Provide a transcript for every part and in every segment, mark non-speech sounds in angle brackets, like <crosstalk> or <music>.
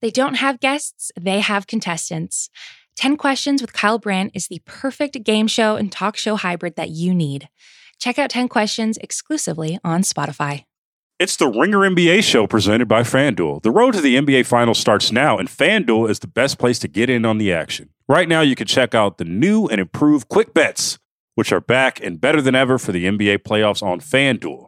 They don't have guests, they have contestants. 10 Questions with Kyle Brandt is the perfect game show and talk show hybrid that you need. Check out 10 Questions exclusively on Spotify. It's the Ringer NBA show presented by FanDuel. The road to the NBA Finals starts now, and FanDuel is the best place to get in on the action. Right now, you can check out the new and improved Quick Bets, which are back and better than ever for the NBA playoffs on FanDuel.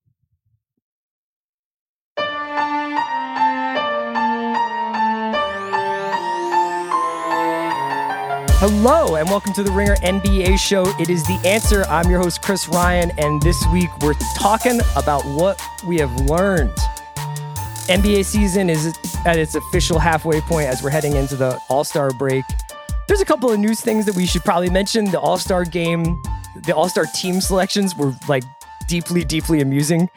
Hello, and welcome to the Ringer NBA show. It is The Answer. I'm your host, Chris Ryan, and this week we're talking about what we have learned. NBA season is at its official halfway point as we're heading into the All Star break. There's a couple of news things that we should probably mention. The All Star game, the All Star team selections were like deeply, deeply amusing.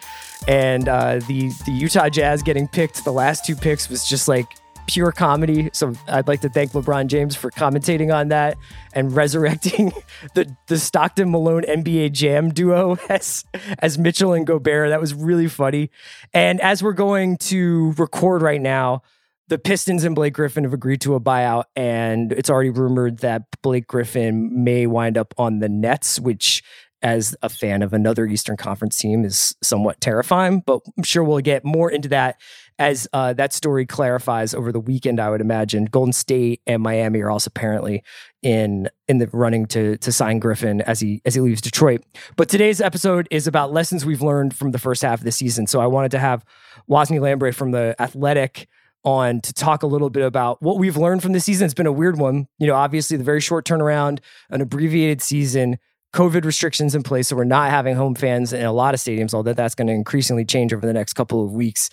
And uh, the, the Utah Jazz getting picked, the last two picks was just like pure comedy. So I'd like to thank LeBron James for commentating on that and resurrecting <laughs> the the Stockton Malone NBA Jam duo <laughs> as as Mitchell and Gobert. That was really funny. And as we're going to record right now, the Pistons and Blake Griffin have agreed to a buyout, and it's already rumored that Blake Griffin may wind up on the Nets, which as a fan of another Eastern Conference team is somewhat terrifying, but I'm sure we'll get more into that as uh, that story clarifies over the weekend, I would imagine Golden State and Miami are also apparently in in the running to to sign Griffin as he as he leaves Detroit. But today's episode is about lessons we've learned from the first half of the season. So I wanted to have Wosny Lambre from the Athletic on to talk a little bit about what we've learned from the season. It's been a weird one. You know, obviously the very short turnaround, an abbreviated season, COVID restrictions in place, so we're not having home fans in a lot of stadiums, although that's going to increasingly change over the next couple of weeks.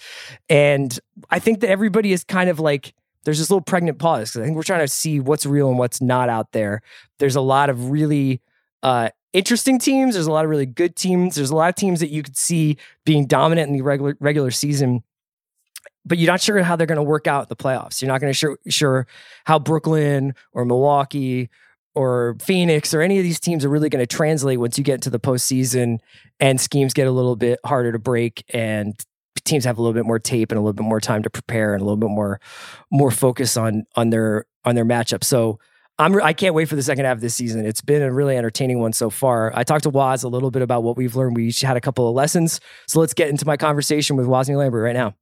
And I think that everybody is kind of like, there's this little pregnant pause because I think we're trying to see what's real and what's not out there. There's a lot of really uh, interesting teams. There's a lot of really good teams. There's a lot of teams that you could see being dominant in the regular regular season but you're not sure how they're going to work out the playoffs. You're not going to sure sure how Brooklyn or Milwaukee or Phoenix or any of these teams are really going to translate once you get into the postseason and schemes get a little bit harder to break and teams have a little bit more tape and a little bit more time to prepare and a little bit more more focus on on their on their matchup. So I'm I can't wait for the second half of this season. It's been a really entertaining one so far. I talked to Waz a little bit about what we've learned. We each had a couple of lessons. So let's get into my conversation with Wosny Lambre right now.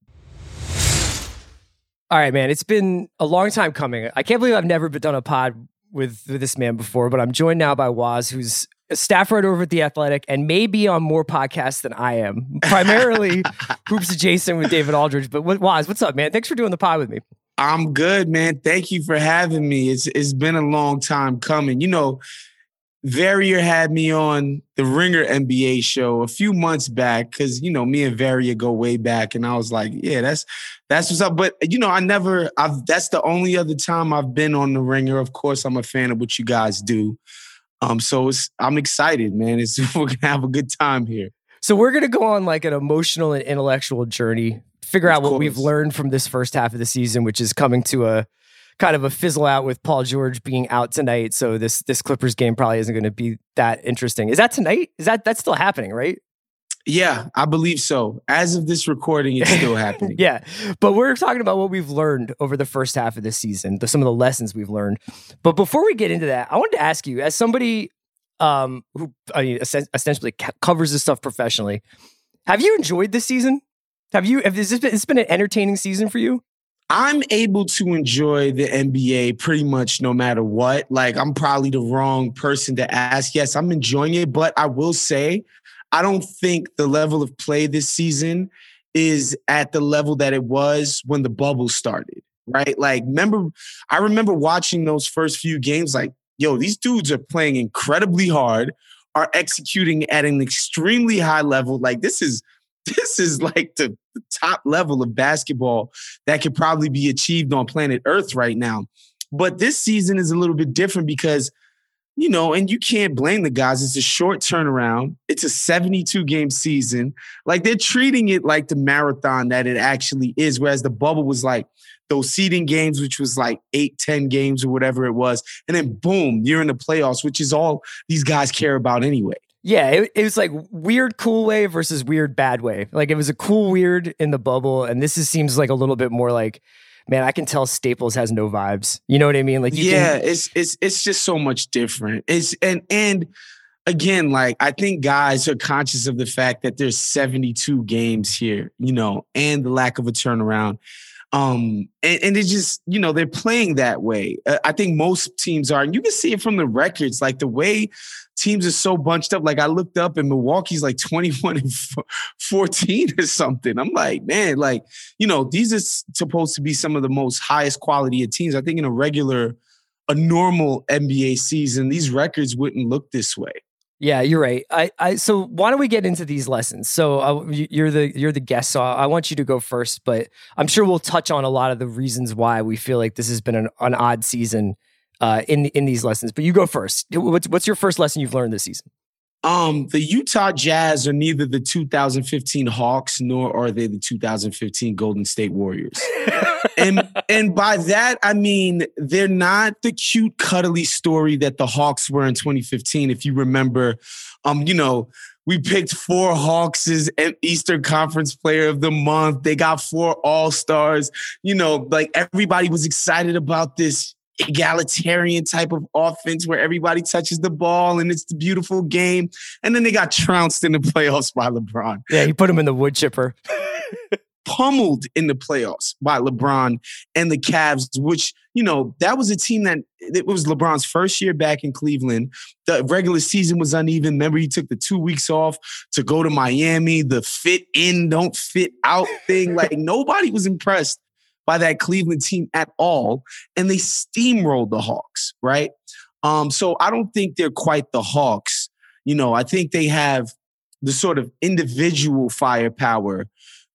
All right, man. It's been a long time coming. I can't believe I've never done a pod with, with this man before, but I'm joined now by Waz, who's a staff writer over at The Athletic and may be on more podcasts than I am, primarily <laughs> Hoops Adjacent with David Aldridge. But Waz, what's up, man? Thanks for doing the pod with me. I'm good, man. Thank you for having me. It's it's been a long time coming. You know, Verrier had me on the Ringer NBA show a few months back because you know me and Verrier go way back, and I was like, yeah, that's that's what's up. But you know, I never, I've that's the only other time I've been on the Ringer. Of course, I'm a fan of what you guys do. Um, so I'm excited, man. It's <laughs> we're gonna have a good time here. So we're gonna go on like an emotional and intellectual journey, figure out what we've learned from this first half of the season, which is coming to a kind of a fizzle out with Paul George being out tonight. So this this Clippers game probably isn't going to be that interesting. Is that tonight? Is that that's still happening, right? Yeah, I believe so. As of this recording, it's still <laughs> happening. yeah. But we're talking about what we've learned over the first half of this season, the, some of the lessons we've learned. But before we get into that, I wanted to ask you, as somebody um, who I mean, essentially covers this stuff professionally, have you enjoyed this season? Have you, have this been, it's been an entertaining season for you? I'm able to enjoy the NBA pretty much no matter what. Like, I'm probably the wrong person to ask. Yes, I'm enjoying it, but I will say, I don't think the level of play this season is at the level that it was when the bubble started, right? Like, remember, I remember watching those first few games, like, yo, these dudes are playing incredibly hard, are executing at an extremely high level. Like, this is this is like the, top level of basketball that could probably be achieved on planet Earth right now. But this season is a little bit different because you know, and you can't blame the guys. It's a short turnaround. It's a 72 game season. Like they're treating it like the marathon that it actually is. Whereas the bubble was like those seeding games, which was like eight, 10 games or whatever it was. And then boom, you're in the playoffs, which is all these guys care about anyway. Yeah, it, it was like weird cool way versus weird bad way. Like it was a cool weird in the bubble, and this is, seems like a little bit more like man, I can tell Staples has no vibes. You know what I mean? Like, yeah, can- it's it's it's just so much different. It's and and again, like I think guys are conscious of the fact that there's 72 games here, you know, and the lack of a turnaround. Um, and, and it's just, you know, they're playing that way. Uh, I think most teams are, and you can see it from the records, like the way teams are so bunched up. Like I looked up and Milwaukee's like 21 and 14 or something. I'm like, man, like, you know, these are supposed to be some of the most highest quality of teams. I think in a regular, a normal NBA season, these records wouldn't look this way. Yeah, you're right. I, I so why don't we get into these lessons? So uh, you're the you're the guest, so I want you to go first. But I'm sure we'll touch on a lot of the reasons why we feel like this has been an, an odd season uh, in in these lessons. But you go first. What's what's your first lesson you've learned this season? Um, the Utah Jazz are neither the 2015 Hawks nor are they the 2015 Golden State Warriors. and <laughs> and by that I mean they're not the cute cuddly story that the Hawks were in 2015 if you remember um you know we picked four Hawks as Eastern Conference Player of the Month. They got four All Stars. You know, like everybody was excited about this egalitarian type of offense where everybody touches the ball and it's the beautiful game. And then they got trounced in the playoffs by LeBron. Yeah, he put him in the wood chipper. Pummeled in the playoffs by LeBron and the Cavs, which, you know, that was a team that it was LeBron's first year back in Cleveland. The regular season was uneven. Remember, he took the two weeks off to go to Miami, the fit in, don't fit out thing. <laughs> Like nobody was impressed by that Cleveland team at all, and they steamrolled the Hawks, right? Um, so I don't think they're quite the Hawks. You know, I think they have the sort of individual firepower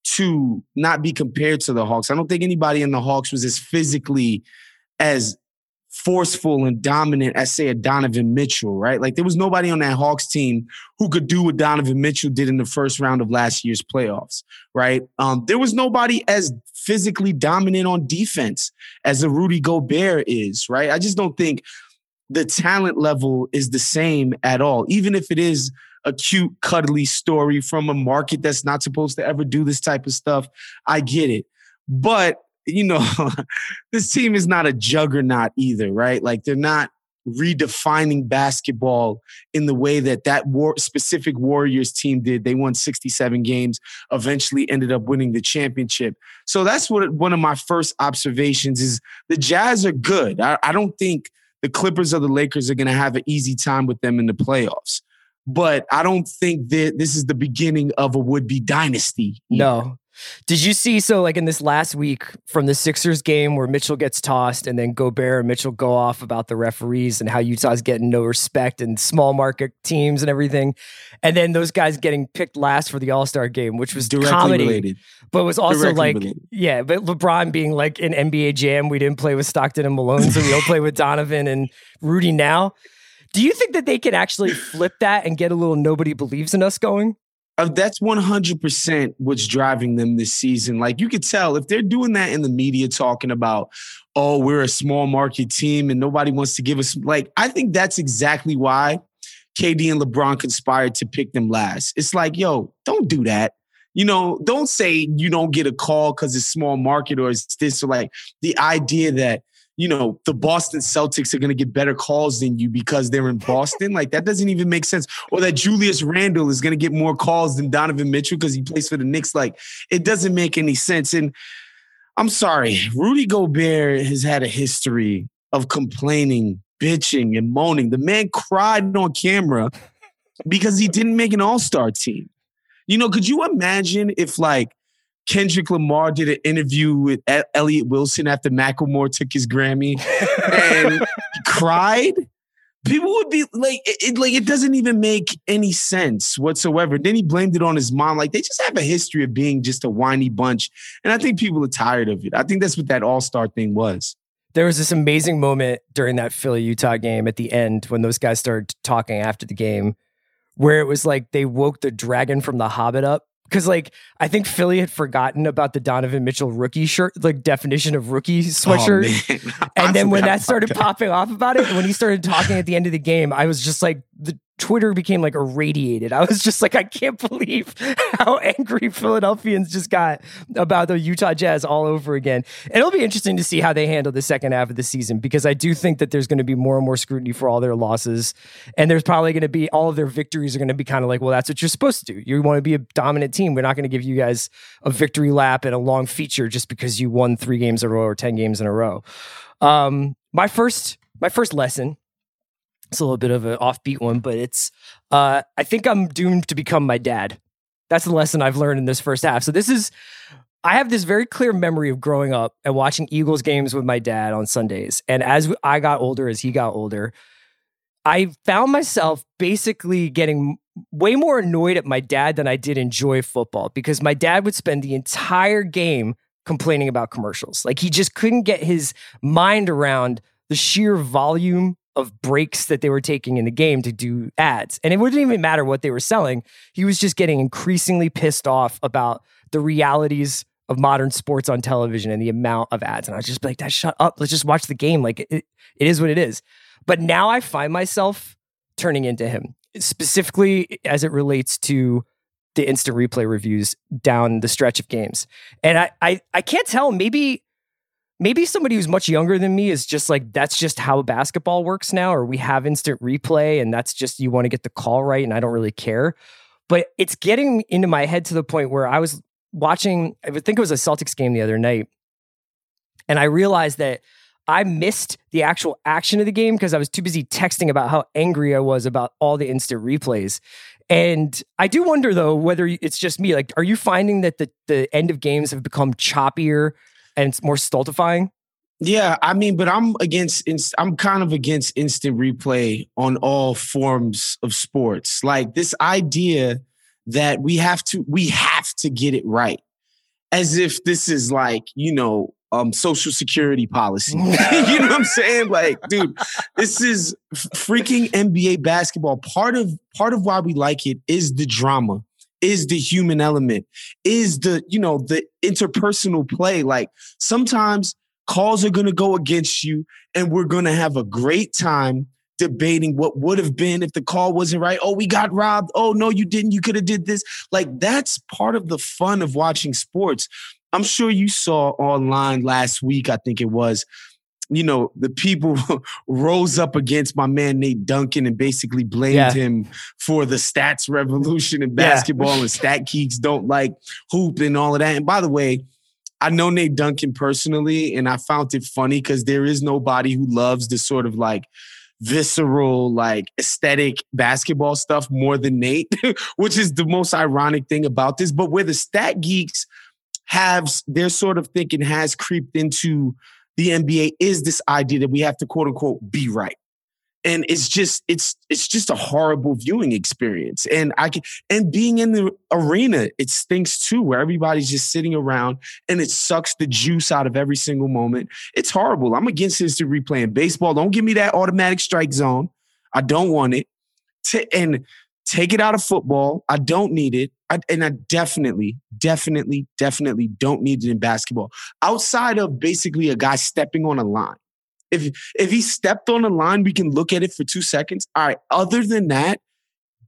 to not be compared to the Hawks. I don't think anybody in the Hawks was as physically as forceful and dominant as say a Donovan Mitchell, right? Like there was nobody on that Hawks team who could do what Donovan Mitchell did in the first round of last year's playoffs, right? Um, there was nobody as physically dominant on defense as a Rudy Gobert is, right? I just don't think the talent level is the same at all, even if it is a cute, cuddly story from a market that's not supposed to ever do this type of stuff. I get it. But you know, <laughs> this team is not a juggernaut either, right? Like they're not redefining basketball in the way that that war, specific Warriors team did. They won 67 games, eventually ended up winning the championship. So that's what one of my first observations is the Jazz are good. I, I don't think the Clippers or the Lakers are going to have an easy time with them in the playoffs. But I don't think that this is the beginning of a would-be dynasty. Either. No, did you see so like in this last week from the Sixers game where Mitchell gets tossed and then Gobert and Mitchell go off about the referees and how Utah's getting no respect and small market teams and everything, and then those guys getting picked last for the All Star game, which was Directly comedy, related. but was also Directly like related. yeah, but LeBron being like in NBA Jam, we didn't play with Stockton and Malone, so we don't play with Donovan and Rudy now. Do you think that they can actually flip that and get a little nobody believes in us going? Uh, that's 100% what's driving them this season. Like you could tell if they're doing that in the media talking about, oh, we're a small market team and nobody wants to give us like I think that's exactly why KD and LeBron conspired to pick them last. It's like, yo, don't do that. You know, don't say you don't get a call because it's small market or it's this or like the idea that you know, the Boston Celtics are going to get better calls than you because they're in Boston. like that doesn't even make sense. Or that Julius Randle is going to get more calls than Donovan Mitchell because he plays for the Knicks. Like it doesn't make any sense. And I'm sorry, Rudy Gobert has had a history of complaining, bitching, and moaning. The man cried on camera because he didn't make an all star team. You know, could you imagine if like Kendrick Lamar did an interview with Elliott Wilson after Macklemore took his Grammy and <laughs> cried? People would be like, it, like it doesn't even make any sense whatsoever. Then he blamed it on his mom. Like they just have a history of being just a whiny bunch, and I think people are tired of it. I think that's what that All Star thing was there was this amazing moment during that Philly Utah game at the end when those guys started talking after the game, where it was like they woke the dragon from the Hobbit up. Because like I think Philly had forgotten about the Donovan Mitchell rookie shirt, like definition of rookie sweatshirt. Oh, and then when that started popping off about it, when he started talking at the end of the game, I was just like, the Twitter became like irradiated. I was just like, I can't believe <laughs> how angry Philadelphians just got about the Utah Jazz all over again. And it'll be interesting to see how they handle the second half of the season because I do think that there's going to be more and more scrutiny for all their losses. And there's probably going to be all of their victories are going to be kind of like, well, that's what you're supposed to do. You want to be a dominant team. We're not going to give you guys a victory lap and a long feature just because you won three games in a row or 10 games in a row. Um, my first, my first lesson it's a little bit of an offbeat one, but it's uh, I think I'm doomed to become my dad. That's the lesson I've learned in this first half. So this is I have this very clear memory of growing up and watching Eagles games with my dad on Sundays. And as I got older, as he got older, I found myself basically getting way more annoyed at my dad than I did enjoy football because my dad would spend the entire game complaining about commercials. Like he just couldn't get his mind around the sheer volume of breaks that they were taking in the game to do ads. And it wouldn't even matter what they were selling. He was just getting increasingly pissed off about the realities of modern sports on television and the amount of ads. And I was just like, shut up. Let's just watch the game. Like it, it is what it is. But now I find myself turning into him, specifically as it relates to the instant replay reviews down the stretch of games. And I, I, I can't tell. Maybe maybe somebody who's much younger than me is just like that's just how basketball works now or we have instant replay and that's just you want to get the call right and I don't really care but it's getting into my head to the point where I was watching I think it was a Celtics game the other night and I realized that I missed the actual action of the game because I was too busy texting about how angry I was about all the instant replays. And I do wonder though whether it's just me. Like, are you finding that the the end of games have become choppier and it's more stultifying. Yeah, I mean, but I'm against. I'm kind of against instant replay on all forms of sports. Like this idea that we have to we have to get it right, as if this is like you know um social security policy. <laughs> you know what I'm saying? Like, dude, this is freaking NBA basketball. Part of part of why we like it is the drama is the human element, is the, you know, the interpersonal play. Like sometimes calls are going to go against you and we're going to have a great time debating what would have been if the call wasn't right. Oh, we got robbed. Oh, no, you didn't. You could have did this. Like that's part of the fun of watching sports. I'm sure you saw online last week, I think it was, you know, the people <laughs> rose up against my man Nate Duncan and basically blamed yeah. him for the stats revolution in basketball yeah. and stat geeks don't like hoop and all of that. And by the way, I know Nate Duncan personally, and I found it funny because there is nobody who loves the sort of like visceral, like aesthetic basketball stuff more than Nate, <laughs> which is the most ironic thing about this. But where the stat geeks have their sort of thinking has creeped into the NBA is this idea that we have to quote unquote be right. And it's just it's it's just a horrible viewing experience. And I can and being in the arena, it stinks too, where everybody's just sitting around and it sucks the juice out of every single moment. It's horrible. I'm against instant replay in baseball. Don't give me that automatic strike zone. I don't want it. and take it out of football. I don't need it. I, and I definitely, definitely, definitely don't need it in basketball. Outside of basically a guy stepping on a line. If if he stepped on a line, we can look at it for two seconds. All right. Other than that,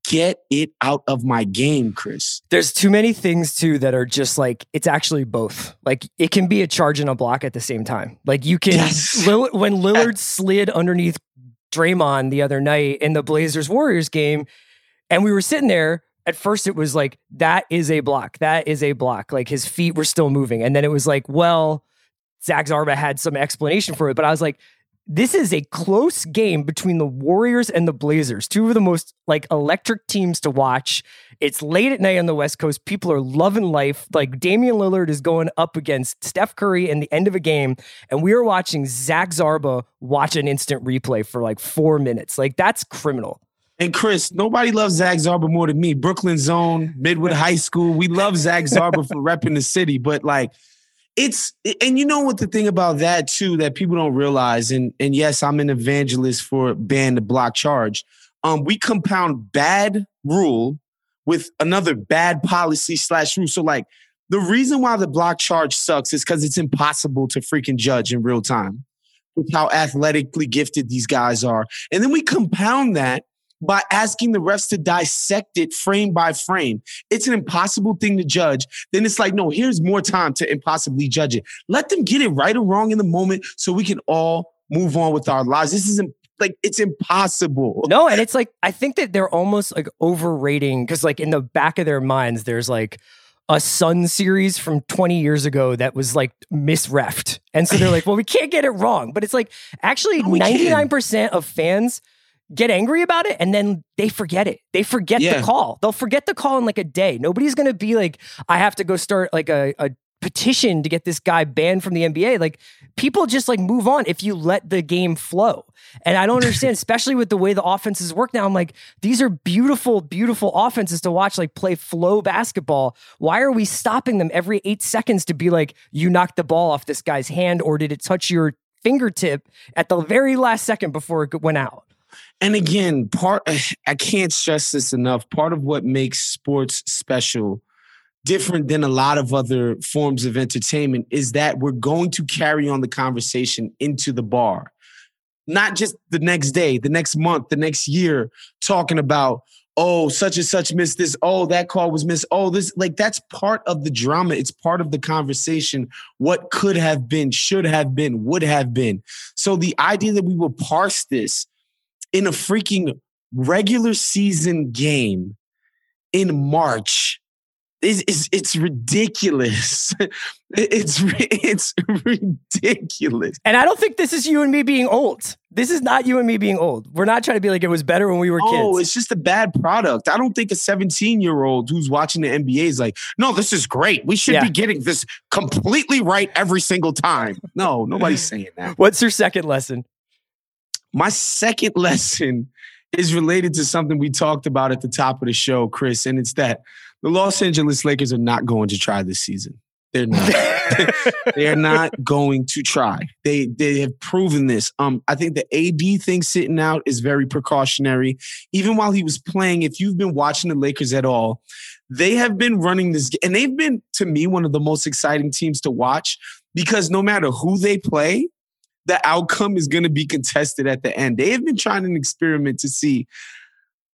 get it out of my game, Chris. There's too many things too that are just like it's actually both. Like it can be a charge and a block at the same time. Like you can Yes. When <laughs> Lillard slid underneath Draymond the other night in the Blazers Warriors game, and we were sitting there. At first, it was like that is a block. That is a block. Like his feet were still moving, and then it was like, well, Zach Zarba had some explanation for it, but I was like, this is a close game between the Warriors and the Blazers, two of the most like electric teams to watch. It's late at night on the West Coast. People are loving life. Like Damian Lillard is going up against Steph Curry in the end of a game, and we are watching Zach Zarba watch an instant replay for like four minutes. Like that's criminal. And Chris, nobody loves Zach Zarba more than me. Brooklyn Zone, Midwood <laughs> High School. We love Zach Zarba for repping the city, but like it's and you know what the thing about that too that people don't realize, and and yes, I'm an evangelist for ban the block charge. Um, we compound bad rule with another bad policy slash rule. So like the reason why the block charge sucks is because it's impossible to freaking judge in real time with how athletically gifted these guys are. And then we compound that by asking the refs to dissect it frame by frame. It's an impossible thing to judge. Then it's like, no, here's more time to impossibly judge it. Let them get it right or wrong in the moment so we can all move on with our lives. This isn't like it's impossible. No, and it's like I think that they're almost like overrating because like in the back of their minds, there's like a Sun series from 20 years ago that was like misrefed. And so they're like, well, we can't get it wrong. But it's like actually No, 99% of fans get angry about it and then they forget it. They forget Yeah. the call. They'll forget the call in like a day. Nobody's going to be like, I have to go start like a, a petition to get this guy banned from the NBA. Like people just like move on if you let the game flow. And I don't understand, <laughs> especially with the way the offenses work now. I'm like, these are beautiful, beautiful offenses to watch, like play flow basketball. Why are we stopping them every eight seconds to be like, you knocked the ball off this guy's hand or did it touch your fingertip at the very last second before it went out? And again, part I can't stress this enough. Part of what makes sports special, different than a lot of other forms of entertainment, is that we're going to carry on the conversation into the bar. Not just the next day, the next month, the next year, talking about, oh, such and such missed this. Oh, that call was missed. Oh, this, like, that's part of the drama. It's part of the conversation. What could have been, should have been, would have been. So the idea that we will parse this in a freaking regular season game in March is is it's ridiculous. <laughs> It's <laughs> it's ridiculous. And I don't think this is you and me being old. This is not you and me being old. We're not trying to be like it was better when we were Oh, kids. Oh, it's just a bad product. I don't think a 17 year old who's watching the NBA is like, no, this is great. We should Yeah. be getting this completely right every single time. No, nobody's saying that. What's your second lesson? My second <laughs> lesson is related to something we talked about at the top of the show, Chris, and it's that the Los Angeles Lakers are not going to try this season. They're not. <laughs> They're not going to try. They they have proven this. Um, I think the AD thing sitting out is very precautionary. Even while he was playing, if you've been watching the Lakers at all, they have been running this, and they've been to me one of the most exciting teams to watch because no matter who they play, the outcome is going to be contested at the end. They have been trying an experiment to see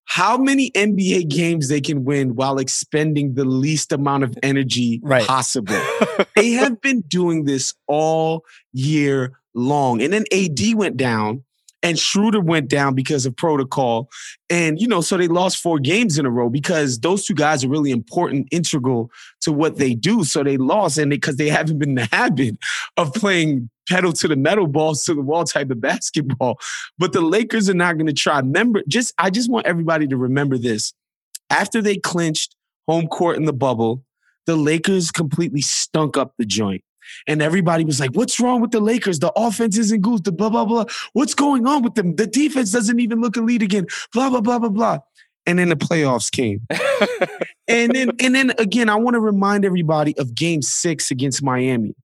how many NBA games they can win while expending the least amount of energy Right. possible. <laughs> they have been doing this all year long. And then AD went down and Schroeder went down because of protocol. And, you know, so they lost four games in a row because those two guys are really important, integral to what they do. So they lost and because they, haven't been in the habit of playing pedal to the metal balls to the wall type of basketball. But the Lakers are not going to try. Remember, just I just want everybody to remember this. After they clinched home court in the bubble, the Lakers completely stunk up the joint. And everybody was like, what's wrong with the Lakers? The offense isn't good. The blah, blah, blah. What's going on with them? The defense doesn't even look elite again. Blah, blah, blah, blah, blah. And then the playoffs came. <laughs> and then, and then again, I want to remind everybody of game six against Miami.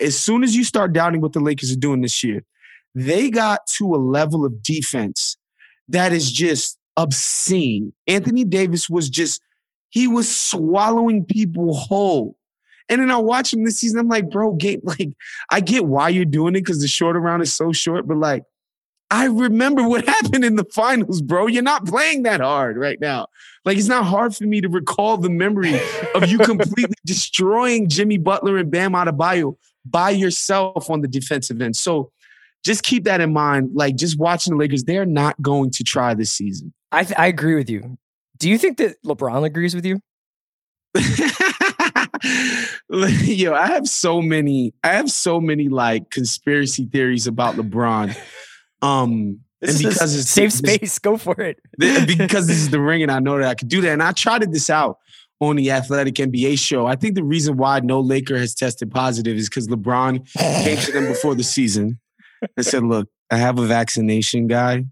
As soon as you start doubting what the Lakers are doing this year, they got to a level of defense that is just obscene. Anthony Davis was just, he was swallowing people whole. And then I watch him this season. I'm like, bro, game, like, I get why you're doing it because the short round is so short, but like, I remember what <laughs> happened in the finals, bro. You're not playing that hard right now. Like it's not hard for me to recall the memory of you <laughs> completely destroying Jimmy Butler and Bam Adebayo by yourself on the defensive end. So just keep that in mind. Like just watching the Lakers, they're not going to try this season. I th- I agree with you. Do you think that LeBron agrees with you? <laughs> <laughs> Yo, I have so many. I have so many like conspiracy theories about LeBron. Um, <laughs> this and because it's safe space, go for it. <laughs> because this is the ring, and I know that I could do that. And I trotted this out on the Athletic NBA show. I think the reason why no Laker has tested positive is because LeBron came to them before the season and said, "Look, I have a vaccination guy.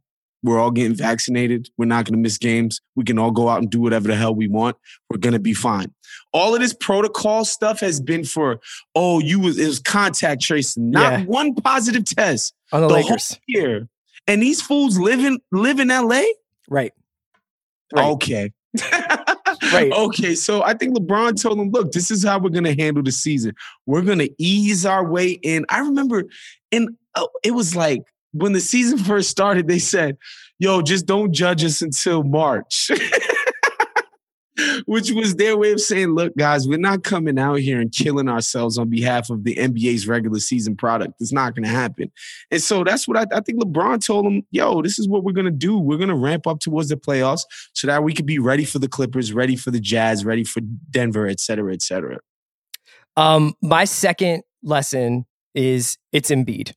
We're all getting vaccinated. We're not going to miss games. We can all go out and do whatever the hell we want. We're going to be fine. All of this protocol stuff has been for, oh, you was it was contact tracing, not yeah. one positive test on the, the Lakers whole year. And these fools live in live in LA. Right. right. Okay. <laughs> right. Okay. So I think LeBron told them, look, this is how we're going to handle the season. We're going to ease our way in. I remember, and uh, it was like when the season <laughs> first started, they said, yo, just don't judge us until March. <laughs> Which was their way of saying, look, guys, we're not coming out here and killing ourselves on behalf of the NBA's regular season product. It's not going to happen. And so that's what I, I think LeBron told them, yo, this is what we're going to do. We're going to ramp up towards the playoffs so that we could be ready for the Clippers, ready for the Jazz, ready for Denver, et cetera, et cetera. Um, my second lesson is it's Embiid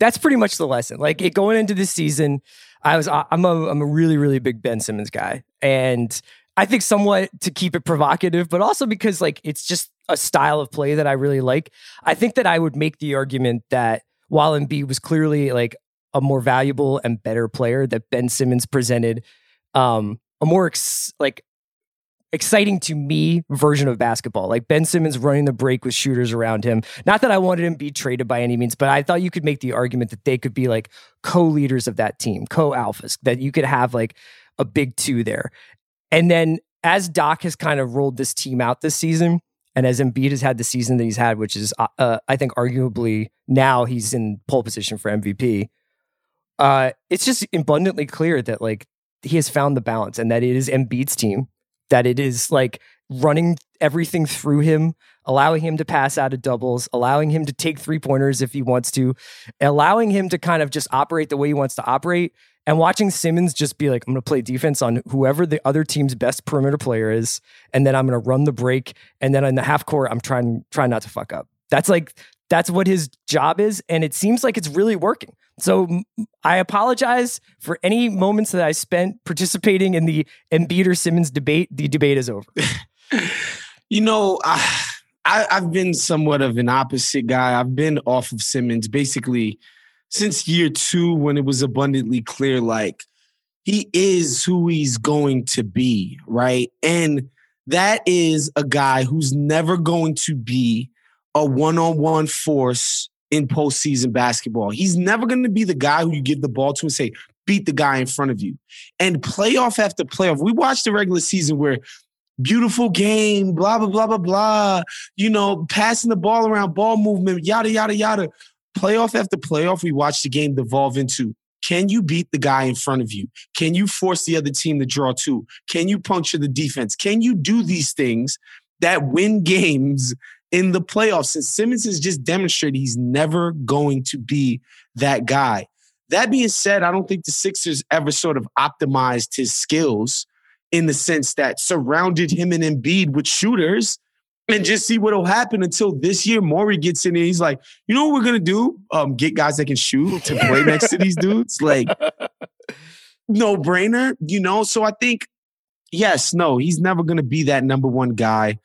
that's pretty much the lesson. Like it, going into this season, I was I'm a I'm a really really big Ben Simmons guy, and I think somewhat to keep it provocative, but also because like it's just a style of play that I really like. I think that I would make the argument that while Embiid was clearly like a more valuable and better player, that Ben Simmons presented um, a more ex- like exciting to me version of basketball. Like Ben Simmons running the break with shooters around him. Not that I wanted him to be traded by any means, but I thought you could make the argument that they could be like co-leaders of that team, co-alphas, that you could have like a big two there. And then as Doc has kind of rolled this team out this season, and as Embiid has had the season that he's had, which is, uh, uh I think, arguably now he's in pole position for MVP. Uh, it's just abundantly clear that like he has found the balance, and that it is Embiid's team that it is like running everything through him, allowing him to pass out of doubles, allowing him to take three pointers if he wants to, allowing him to kind of just operate the way he wants to operate, and watching Simmons just be like, I'm going to play defense on whoever the other team's best perimeter player is, and then I'm going to run the break, and then in the half court, I'm trying trying not to fuck up. That's like that's what his job is. And it seems like it's really working. So I apologize for any moments that I spent participating in the Embiid or Simmons debate. The debate is over. <laughs> you know, I, I, I've been somewhat of an opposite guy. I've been off of Simmons basically since year two when it was abundantly clear, like, he is who he's going to be, right? And that is a guy who's never going to be a one-on-one force in postseason basketball. He's never going to be the guy who you give the ball to and say, beat the guy in front of you. And playoff after playoff, we watched the regular season where beautiful game, blah, blah, blah, blah, blah, you know, passing the ball around, ball movement, yada, yada, yada. Playoff after playoff, we watched the game devolve into can you beat the guy in front of you? Can you force the other team to draw two? Can you puncture the defense? Can you do these things that win games in the playoffs. And Simmons has just demonstrated he's never going to be that guy. That being said, I don't think the Sixers ever sort of optimized his skills in the sense that surrounded him and Embiid with shooters and just see what'll happen until this year Morey gets in and he's like, you know what we're gonna do? Um, get guys that can shoot to play next to these dudes. Like, <laughs> no brainer, you know. So I think, yes, no, he's never gonna be that number one guy.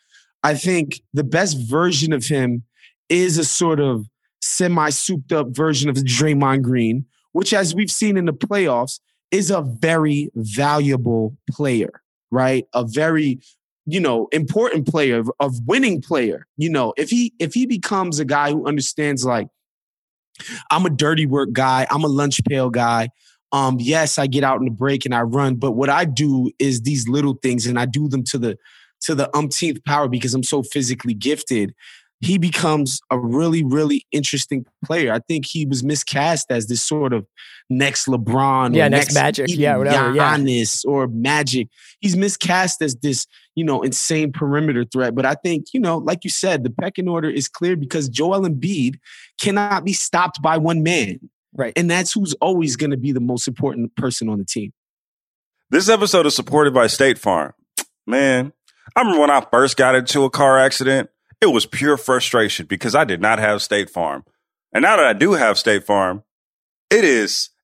I think the best version of him is a sort of semi souped up version of Draymond Green, which, as we've seen in the playoffs, is a very valuable player, right? A very you know important player of winning player you know if he if he becomes a guy who understands like i'm a dirty work guy i'm a lunch pail guy um yes i get out in the break and i run but what i do is these little things and i do them to the to the umpteenth power because I'm so physically gifted. he becomes a really, really interesting player. I think he was miscast as this sort of next LeBron, yeah, next, next Magic, yeah, whatever, Giannis yeah. or Magic. He's miscast as this, you know, insane perimeter threat. But I think, you know, like you said, the pecking order is clear because Joel Embiid cannot be stopped by one man, right? And that's who's always going to be the most important person on the team. This episode is supported by State Farm. Man, I remember when I first got into a car accident. It was pure frustration because I did not have State Farm. And now that I do have State Farm, it is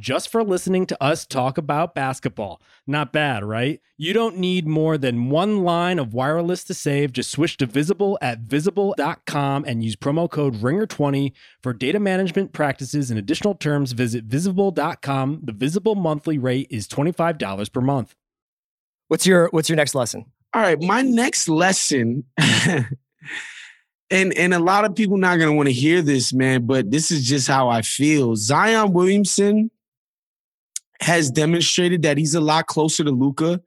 just for listening to us talk about basketball. Not bad, right? You don't need more than one line of wireless to save. Just switch to Visible at visible.com and use promo code RINGER20 for data management practices and additional terms. Visit visible.com. The Visible monthly rate is $25 per month. What's your what's your next lesson? All right, my next lesson <laughs> and and a lot of people not going to want to hear this, man, but this is just how I feel. Zion Williamson has demonstrated that he's a lot closer to Luka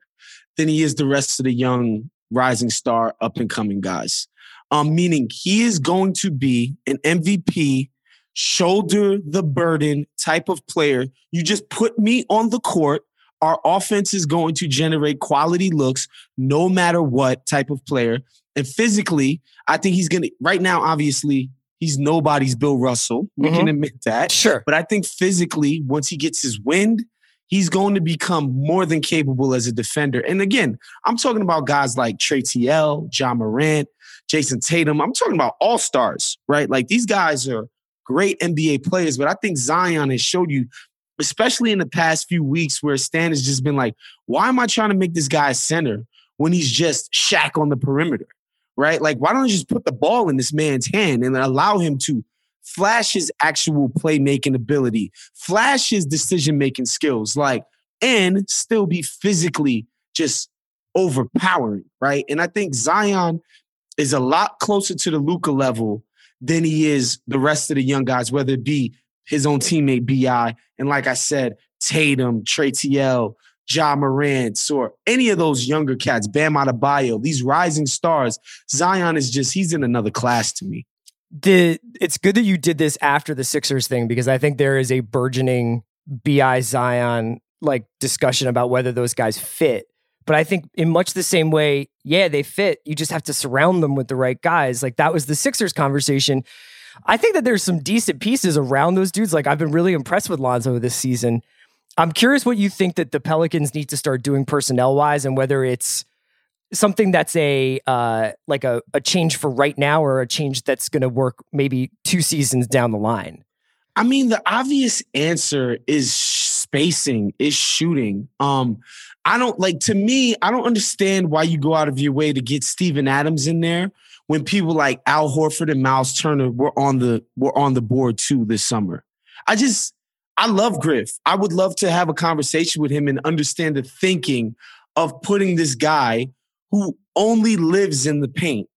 than he is the rest of the young rising star up and coming guys. Um, meaning he is going to be an MVP, shoulder the burden type of player. You just put me on the court. Our offense is going to generate quality looks no matter what type of player. And physically, I think he's going to, right now, obviously, he's nobody's Bill Russell. We mm-hmm. can admit that. Sure. But I think physically, once he gets his wind, he's going to become more than capable as a defender. And again, I'm talking about guys like Trey TL, Ja Morant, Jayson Tatum. I'm talking about all stars, right? Like these guys are great NBA players, but I think Zion has showed you, especially in the past few weeks, where Stan has just been like, why am I trying to make this guy center when he's just Shaq on the perimeter? Right? Like, why don't I just put the ball in this man's hand and allow him to flash his actual playmaking ability, Flash's decision making skills, like, and still be physically just overpowering, right? And I think Zion is a lot closer to the Luka level than he is the rest of the young guys, whether it be his own teammate BI, and like I said, Tatum, Trey TL, Ja Morant, or any of those younger cats, Bam Adebayo, these rising stars. Zion is just, he's in another class to me the it's good that you did this after the Sixers thing because I think there is a burgeoning BI Zion like discussion about whether those guys fit. But I think in much the same way, yeah, they fit. You just have to surround them with the right guys. Like that was the Sixers conversation. I think that there's some decent pieces around those dudes. Like I've been really impressed with Lonzo this season. I'm curious what you think that the Pelicans need to start doing personnel wise and whether it's something that's a uh, like a, a change for right now or a change that's going to work maybe two seasons down the line? I mean, the obvious answer is spacing, is shooting. Um, I don't like to me, I don't understand why you go out of your way to get Steven Adams in there when people like Al Horford and Miles Turner were on the were on the board too this summer. I just I love Griff. I would love to have a conversation with him and understand the thinking of putting this guy who only lives in the paint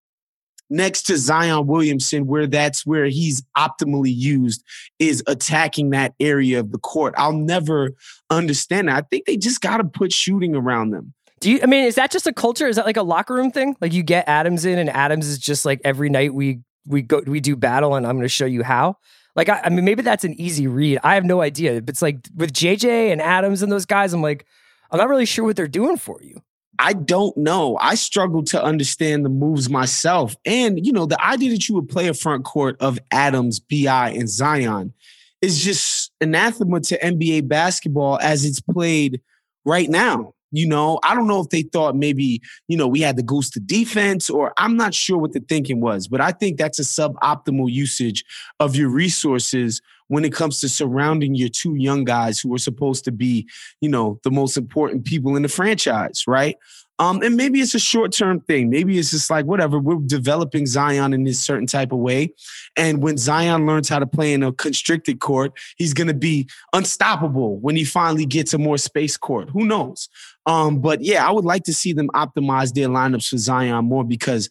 next to Zion Williamson, where that's where he's optimally used, is attacking that area of the court. I'll never understand that. I think they just got to put shooting around them. Do you? I mean, is that just a culture? Is that like a locker room thing? Like you get Adams in, and Adams is just like every night we we go we do battle, and I'm going to show you how. Like I, I mean, maybe that's an easy read. I have no idea. But it's like with JJ and Adams and those guys, I'm like, I'm not really sure what they're doing for you. I don't know. I struggle to understand the moves myself. And, you know, the idea that you would play a front court of Adams, BI, and Zion is just anathema to NBA basketball as it's played right now. You know, I don't know if they thought maybe, you know, we had to goose to defense, or I'm not sure what the thinking was, but I think that's a suboptimal usage of your resources when it comes to surrounding your two young guys who are supposed to be, you know, the most important people in the franchise, right? Um, and maybe it's a short term thing. Maybe it's just like, whatever, we're developing Zion in this certain type of way. And when Zion learns how to play in a constricted court, he's going to be unstoppable when he finally gets a more space court. Who knows? Um, but yeah, I would like to see them optimize their lineups for Zion more because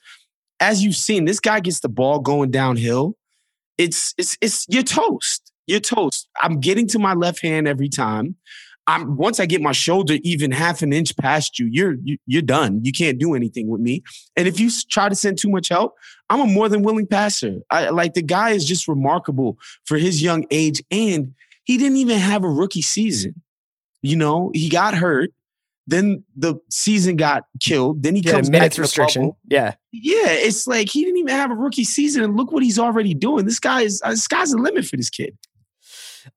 as you've seen, this guy gets the ball going downhill. It's it's it's you're toast. You're toast. I'm getting to my left hand every time. I'm once I get my shoulder even half an inch past you, you're you, are you are done. You can't do anything with me. And if you try to send too much help, I'm a more than willing passer. I, like the guy is just remarkable for his young age, and he didn't even have a rookie season. You know, he got hurt. Then the season got killed. Then he yeah, comes back restriction. Yeah, yeah. It's like he didn't even have a rookie season, and look what he's already doing. This guy is uh, sky's the limit for this kid.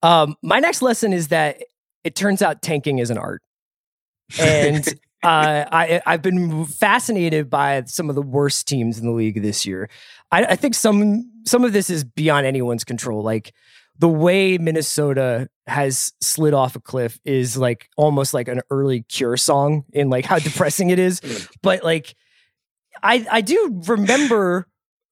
Um, my next lesson is that it turns out tanking is an art, and <laughs> uh, I I've been fascinated by some of the worst teams in the league this year. I, I think some some of this is beyond anyone's control. Like the way Minnesota has slid off a cliff is like almost like an early Cure song in like how depressing it is. <laughs> Mm. But like, I I do remember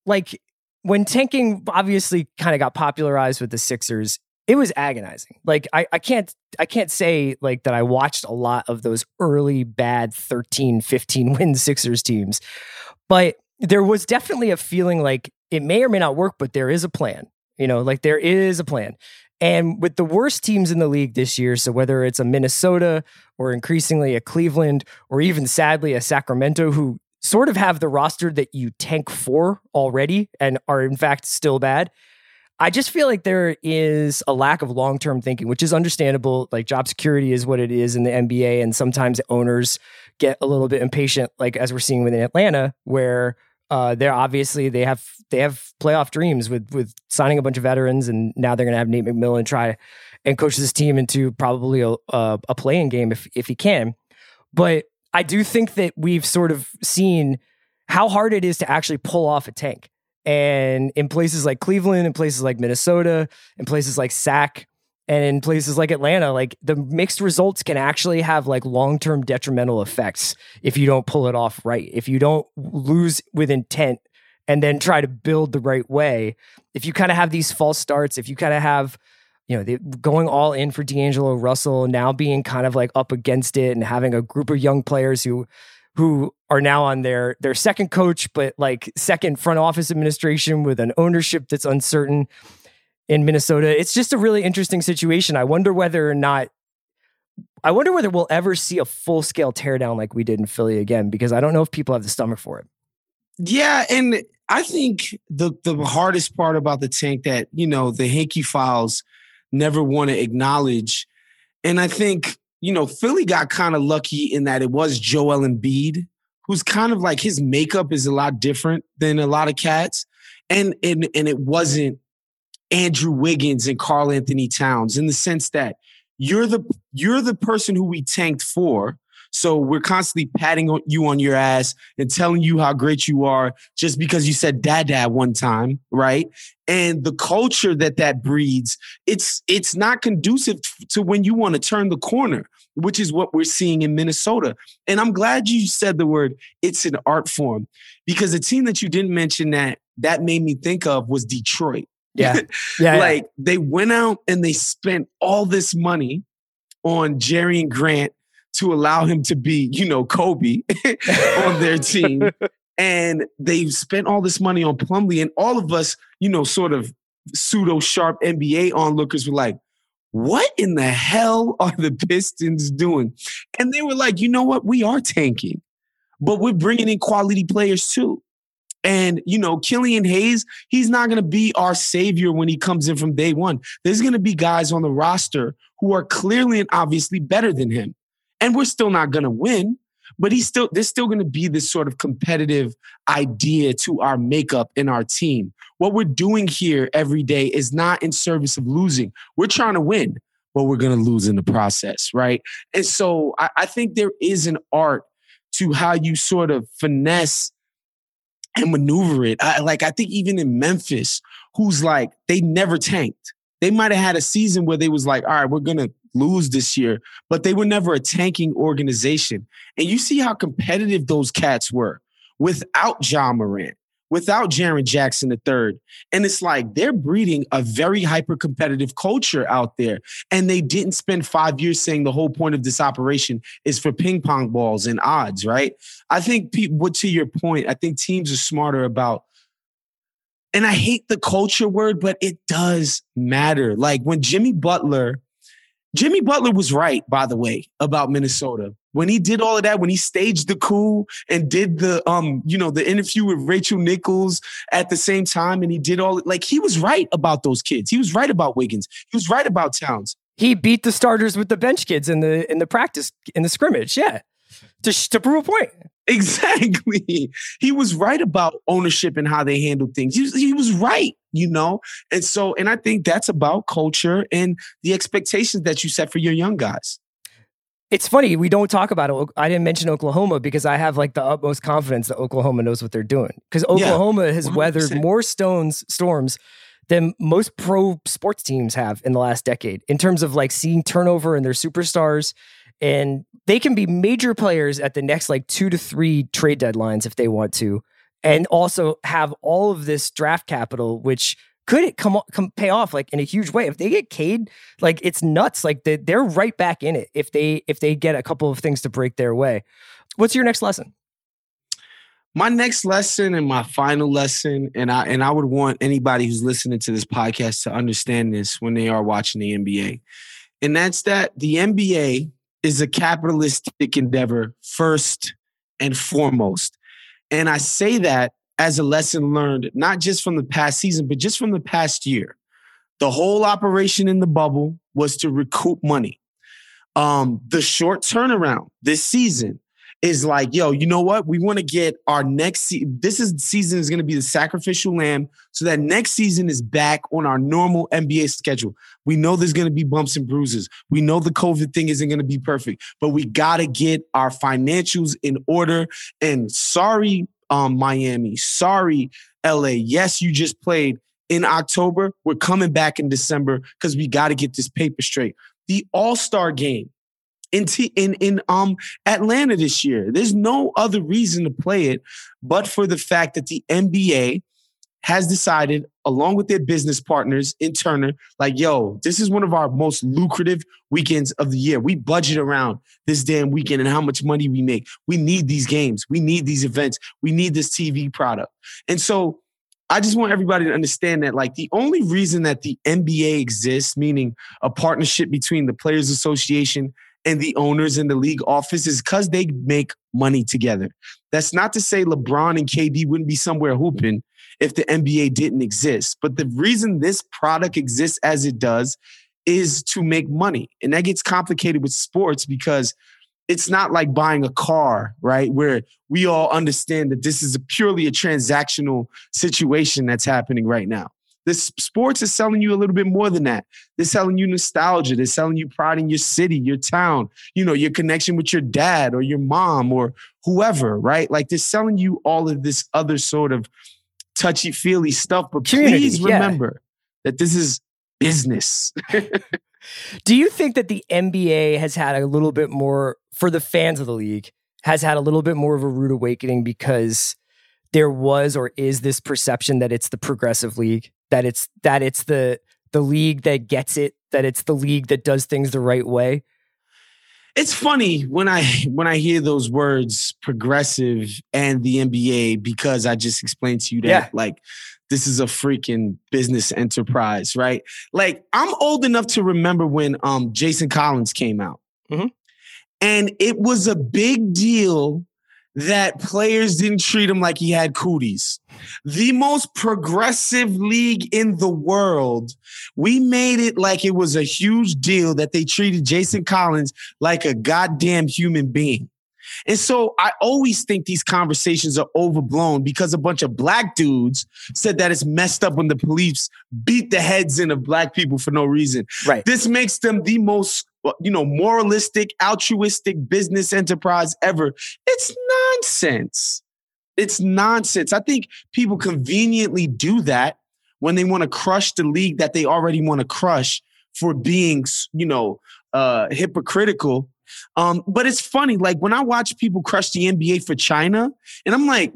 like when tanking obviously kind of got popularized with the Sixers. It was agonizing. Like I, I can't I can't say like that I watched a lot of those early bad 13, 15 win Sixers teams. But there was definitely a feeling like it may or may not work, but there is a plan you know, like there is a plan. And with the worst teams in the league this year, so whether it's a Minnesota or increasingly a Cleveland or even sadly a Sacramento who sort of have the roster that you tank for already and are in fact still bad. I just feel like there is a lack of long term thinking, which is understandable. Like job security is what it is in the NBA. And sometimes owners get a little bit impatient, like as we're seeing within Atlanta, where uh, they're obviously they have they have playoff dreams with with signing a bunch of veterans, and now they're going to have Nate McMillan try and coach this team into probably a a, a playing game if if he can. But I do think that we've sort of seen how hard it is to actually pull off a tank. And in places like Cleveland, in places like Minnesota, in places like Sac, and in places like Atlanta, like the mixed results can actually have like long term detrimental effects if you don't pull it off right. If you don't lose with intent and then try to build the right way. If you kind of have these false starts, if you kind of have, you know, the, going all in for D'Angelo Russell, now being kind of like up against it and having a group of young players who who are now on their their second coach, but like second front office administration with an ownership that's uncertain in Minnesota. It's just a really interesting situation. I wonder whether or not I wonder whether we'll ever see a full scale teardown like we did in Philly again, because I don't know if people have the stomach for it. Yeah, and I think the the hardest part about the tank that you know the Hinkie files never want to acknowledge, and I think you know Philly got kind of lucky in that it was Joel Embiid, who's kind of like his makeup is a lot different than a lot of cats, and and and it wasn't Andrew Wiggins and Karl-Anthony Towns in the sense that you're the you're the person who we tanked for. So we're constantly patting you on your ass and telling you how great you are just because you said dad dad one time, right? And the culture that that breeds, it's it's not conducive to when you want to turn the corner, which is what we're seeing in Minnesota. And I'm glad you said the word it's an art form because the team that you didn't mention that that made me think of was Detroit. <laughs> Yeah. Yeah. like yeah. they went out and they spent all this money on Jerami Grant to allow him to be, you know, Kobe <laughs> on their team. <laughs> And they've spent all this money on Plumlee, and all of us, you know, sort of pseudo sharp NBA onlookers were like, what in the hell are the Pistons doing? And they were like, you know what? We are tanking, but we're bringing in quality players too. And, you know, Killian Hayes, he's not going to be our savior when he comes in from day one. There's going to be guys on the roster who are clearly and obviously better than him. And we're still not going to win, but he's still, there's still going to be this sort of competitive idea to our makeup in our team. What we're doing here every day is not in service of losing. We're trying to win, but we're going to lose in the process, right? And so I, I think there is an art to how you sort of finesse and maneuver it. I, like I think even in Memphis, who's like they never tanked. They might have had a season where they was like, all right, we're gonna lose this year, but they were never a tanking organization. And you see how competitive those cats were without Ja Morant without Jaren Jackson III. And it's like they're breeding a very hyper competitive culture out there. And they didn't spend five years saying the whole point of this operation is for ping pong balls and odds, right? I think people, to your point, I think teams are smarter about. And I hate the culture word, but it does matter. Like when Jimmy Butler, Jimmy Butler was right, by the way, about Minnesota when he did all of that, when he staged the coup and did the um, you know, the interview with Rachel Nichols at the same time, and he did all like he was right about those kids. He was right about Wiggins. He was right about Towns. He beat the starters with the bench kids in the in the practice in the scrimmage. Yeah, to to prove a point. Exactly. <laughs> He was right about ownership and how they handled things. He was, he was right, you know? And so, and I think that's about culture and the expectations that you set for your young guys. It's funny we don't talk about it. I didn't mention Oklahoma because I have like the utmost confidence that Oklahoma knows what they're doing. Because Oklahoma yeah, has weathered more stones storms than most pro sports teams have in the last decade in terms of like seeing turnover in their superstars. And they can be major players at the next like two to three trade deadlines if they want to, and also have all of this draft capital, which could it come come pay off like in a huge way? If they get Cade like it's nuts like they, they're right back in it if they if they get a couple of things to break their way. What's your next lesson? My next lesson and my final lesson and i and i would want anybody who's listening to this podcast to understand this when they are watching the nba and that's that the nba is a capitalistic endeavor first and foremost. And i say that as a lesson learned, not just from the past season, but just from the past year. The whole operation in the bubble was to recoup money. Um, the short turnaround this season is like, yo, you know what? We want to get our next season. This is season is going to be the sacrificial lamb, so that next season is back on our normal NBA schedule. We know there's going to be bumps and bruises. We know the COVID thing isn't going to be perfect, but we got to get our financials in order. And sorry, um, Miami. Sorry, LA. Yes, you just played in October. We're coming back in December because we got to get this paper straight. The All Star game in t- in in um Atlanta this year. There's no other reason to play it but for the fact that the NBA has decided, along with their business partners in Turner, like, yo, this is one of our most lucrative weekends of the year. We budget around this damn weekend and how much money we make. We need these games. We need these events. We need this TV product. And so I just want everybody to understand that, like, the only reason that the NBA exists, meaning a partnership between the Players Association and the owners in the league office is because they make money together. That's not to say LeBron and KD wouldn't be somewhere hooping if the NBA didn't exist. But the reason this product exists as it does is to make money. And that gets complicated with sports because it's not like buying a car, right? Where we all understand that this is a purely a transactional situation that's happening right now. This sports is selling you a little bit more than that. They're selling you nostalgia. They're selling you pride in your city, your town, you know, your connection with your dad or your mom or whoever, right? Like they're selling you all of this other sort of touchy feely stuff. But Community, please remember yeah. that this is business. <laughs> Do you think that the NBA has had a little bit more for the fans of the league has had a little bit more of a rude awakening because there was or is this perception that it's the progressive league, that it's that it's the the league that gets it, that it's the league that does things the right way? It's funny when I when I hear those words progressive and the NBA because I just explained to you that Yeah. like this is a freaking business enterprise, right? Like I'm old enough to remember when um Jason Collins came out. Mhm. And it was a big deal that players didn't treat him like he had cooties. The most progressive league in the world we made it like it was a huge deal that they treated Jason Collins like a goddamn human being. And so I always think these conversations are overblown because a bunch of black dudes said that it's messed up when the police beat the heads in of black people for no reason. Right. This makes them the most, you know, moralistic, altruistic business enterprise ever. It's nonsense. It's nonsense. I think people conveniently do that when they want to crush the league that they already want to crush for being, you know, uh, hypocritical. Um, but it's funny, like when I watch people crush the NBA for China, and I'm like,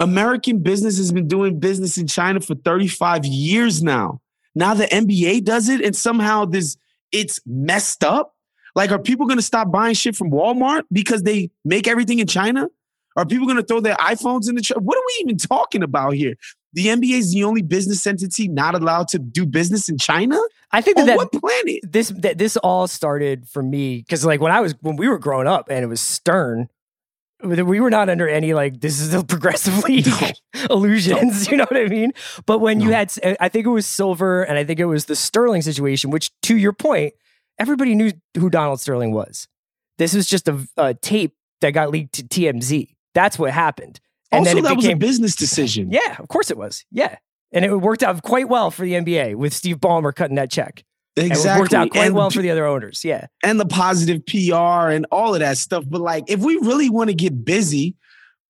American business has been doing business in China for 35 years now. Now the NBA does it, and somehow this it's messed up. Like, are people gonna stop buying shit from Walmart because they make everything in China? Are people gonna throw their iPhones in the truck? What are we even talking about here? The NBA is the only business entity not allowed to do business in China? I think that, On that what planet? this that this all started for me because like when I was when we were growing up and it was Stern, we were not under any like this is a <laughs> progressive league illusions. You know what I mean? But when you had, uh, I think it was Silver and I think it was the Sterling situation, which to your point, everybody knew who Donald Sterling was. This was just a, a tape that got leaked to TMZ. That's what happened. And also, then it that became was a business decision. yeah, of course it was. Yeah. And it worked out quite well for the NBA with Steve Ballmer cutting that check. And exactly. it worked out quite and, well for the other owners. Yeah. and the positive PR and all of that stuff. But like, if we really want to get busy,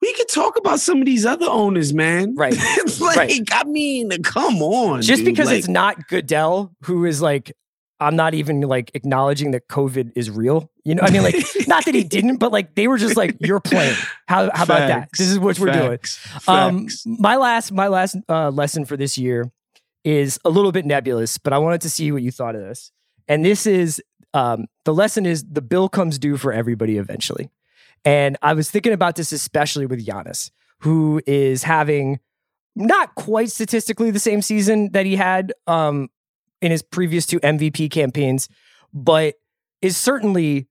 we could talk about some of these other owners, man. Right. <laughs> like, Right. I mean, come on. Just dude. because Like, it's not Goodell, who is like, I'm not even like acknowledging that COVID is real. You know, I mean, like, <laughs> not that he didn't, but like they were just like, you're playing. How, how about that? This is what we're doing. Facts. Um, my last, my last uh, lesson for this year is a little bit nebulous, but I wanted to see what you thought of this. And this is um, the lesson is the bill comes due for everybody eventually. And I was thinking about this especially with Giannis, who is having not quite statistically the same season that he had um, in his previous two MVP campaigns, but is certainly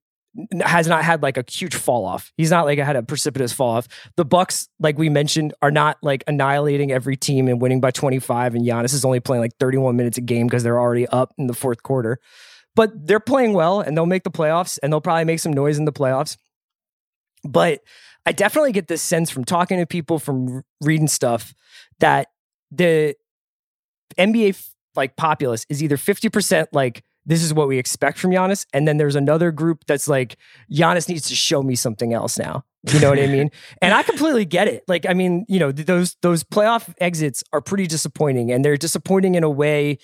has not had like a huge fall off. He's not like had a precipitous fall off. The Bucks, like we mentioned, are not like annihilating every team and winning by 25. And Giannis is only playing like 31 minutes a game because they're already up in the fourth quarter. But they're playing well and they'll make the playoffs and they'll probably make some noise in the playoffs. But I definitely get this sense from talking to people, from reading stuff, that the NBA like populace is either 50% like this is what we expect from Giannis, and then there's another group that's like Giannis needs to show me something else now. You know what I mean? <laughs> And I completely get it. Like I mean, you know, th- those those playoff exits are pretty disappointing, and they're disappointing in a way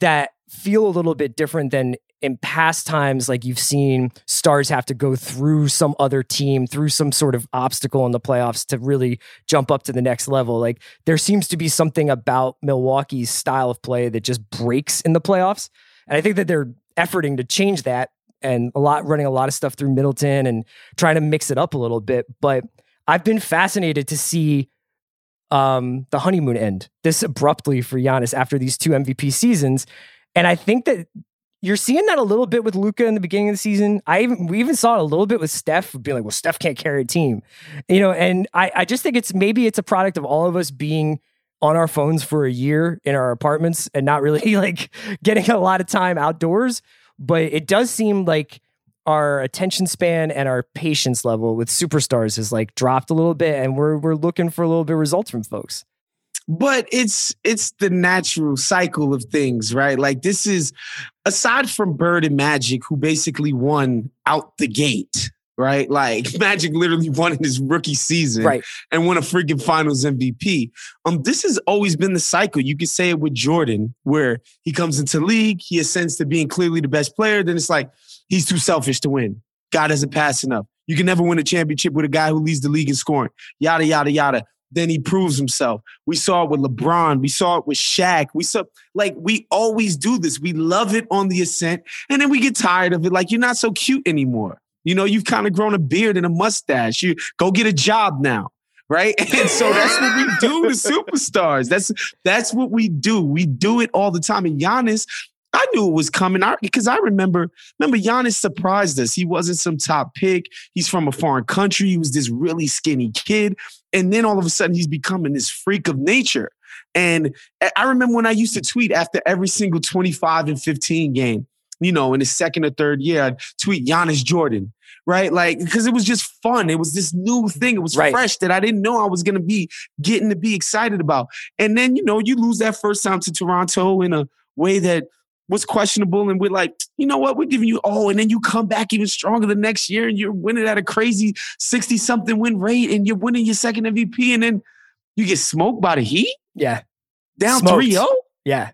that feel a little bit different than in past times like you've seen stars have to go through some other team through some sort of obstacle in the playoffs to really jump up to the next level like there seems to be something about Milwaukee's style of play that just breaks in the playoffs and I think that they're efforting to change that and a lot running a lot of stuff through Middleton and trying to mix it up a little bit but I've been fascinated to see um, the honeymoon end this abruptly for Giannis after these two MVP seasons. And I think that you're seeing that a little bit with Luka in the beginning of the season. I even we even saw it a little bit with Steph being like, well, Steph can't carry a team. You know, and I, I just think it's maybe it's a product of all of us being on our phones for a year in our apartments and not really <laughs> like getting a lot of time outdoors. But it does seem like our attention span and our patience level with superstars has like dropped a little bit and we're we're looking for a little bit of results from folks. but it's it's the natural cycle of things, right? Like this is aside from Bird and Magic, who basically won out the gate, right? Like <laughs> Magic literally won in his rookie season Right. and won a freaking Finals MVP. Um, this has always been the cycle. You could say it with Jordan, where he comes into the league, he ascends to being clearly the best player. Then it's like he's too selfish to win. God doesn't pass enough. You can never win a championship with a guy who leads the league in scoring. Yada yada yada. then he proves himself. We saw it with LeBron. We saw it with Shaq. We saw like we always do this. We love it on the ascent, and then we get tired of it. Like you're not so cute anymore. You know, you've kind of grown a beard and a mustache. You go get a job now right? <laughs> And so that's what we do to superstars. That's that's what we do. We do it all the time. And Giannis, I knew it was coming because I remember, remember Giannis surprised us. He wasn't some top pick. He's from a foreign country. He was this really skinny kid. And then all of a sudden he's becoming this freak of nature. And I remember when I used to tweet after every single 25 and 15 game, you know, in his second or third year, I'd tweet Giannis Jordan, right? Like, because it was just fun. It was this new thing. It was right. fresh that I didn't know I was going to be getting to be excited about. And then, you know, you lose that first time to Toronto in a way that was questionable, and we're like, you know what, we're giving you oh, and then you come back even stronger the next year, and you're winning at a crazy sixty something win rate, and you're winning your second MVP, and then you get smoked by the Heat. Yeah, down 3-0? Yeah.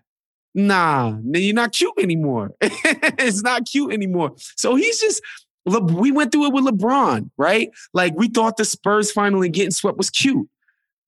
Nah, you're not cute anymore. <laughs> it's not cute anymore. So he's just we went through it with LeBron, right? Like we thought the Spurs finally getting swept was cute.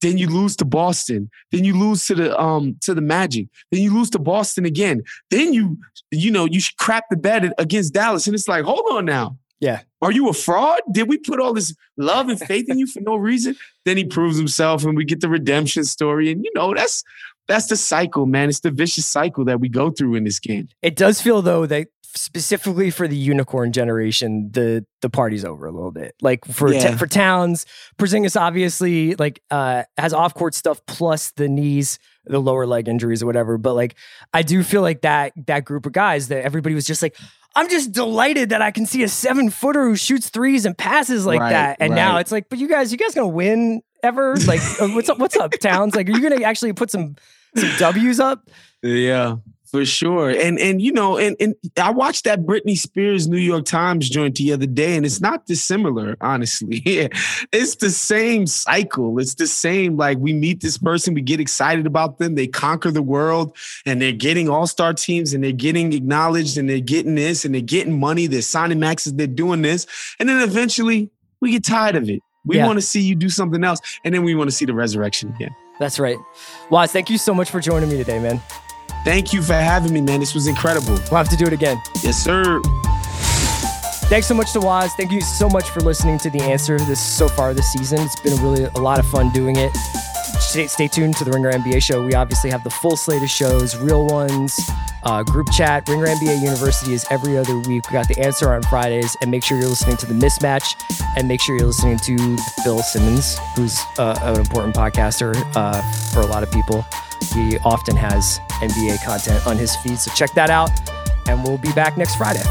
Then you lose to Boston. Then you lose to the um to the Magic. Then you lose to Boston again. Then you you know you crap the bed against Dallas, and it's like, hold on now. Yeah. Are you a fraud? Did we put all this love and faith in you for no reason? <laughs> Then he proves himself, and we get the redemption story, and you know that's that's the cycle, man. It's the vicious cycle that we go through in this game. It does feel though that specifically for the unicorn generation, the the party's over a little bit. Like for yeah. for Towns, Porzingis obviously like uh has off court stuff plus the knees, the lower leg injuries or whatever. But like I do feel like that that group of guys that everybody was just like, I'm just delighted that I can see a seven footer who shoots threes and passes like right, that. And right. now it's like, but you guys, you guys gonna win ever? Like, uh, what's up? What's up, Towns? Like, are you gonna actually put some some W's up? Yeah, for sure. And and you know, and and I watched that Britney Spears New York Times joint the other day, and it's not dissimilar, honestly. <laughs> it's the same cycle. It's the same. Like we meet this person, we get excited about them, they conquer the world, and they're getting all-star teams, and they're getting acknowledged, and they're getting this, and they're getting money, they're signing maxes, they're doing this. And then eventually we get tired of it. We yeah. want to see you do something else, and then we want to see the resurrection again. That's right. Waz, thank you so much for joining me today, man. Thank you for having me, man. This was incredible. We'll have to do it again. Yes, sir. Thanks so much to Waz. Thank you so much for listening to The Answer this so far this season. It's been really a lot of fun doing it. Stay, stay tuned to the Ringer NBA show. We obviously have the full slate of shows, real ones, uh, group chat. Ringer NBA University is every other week. We got the answer on Fridays, and make sure you're listening to the mismatch, and make sure you're listening to Bill Simmons, who's uh, an important podcaster uh, for a lot of people. He often has NBA content on his feed. So check that out. And we'll be back next Friday.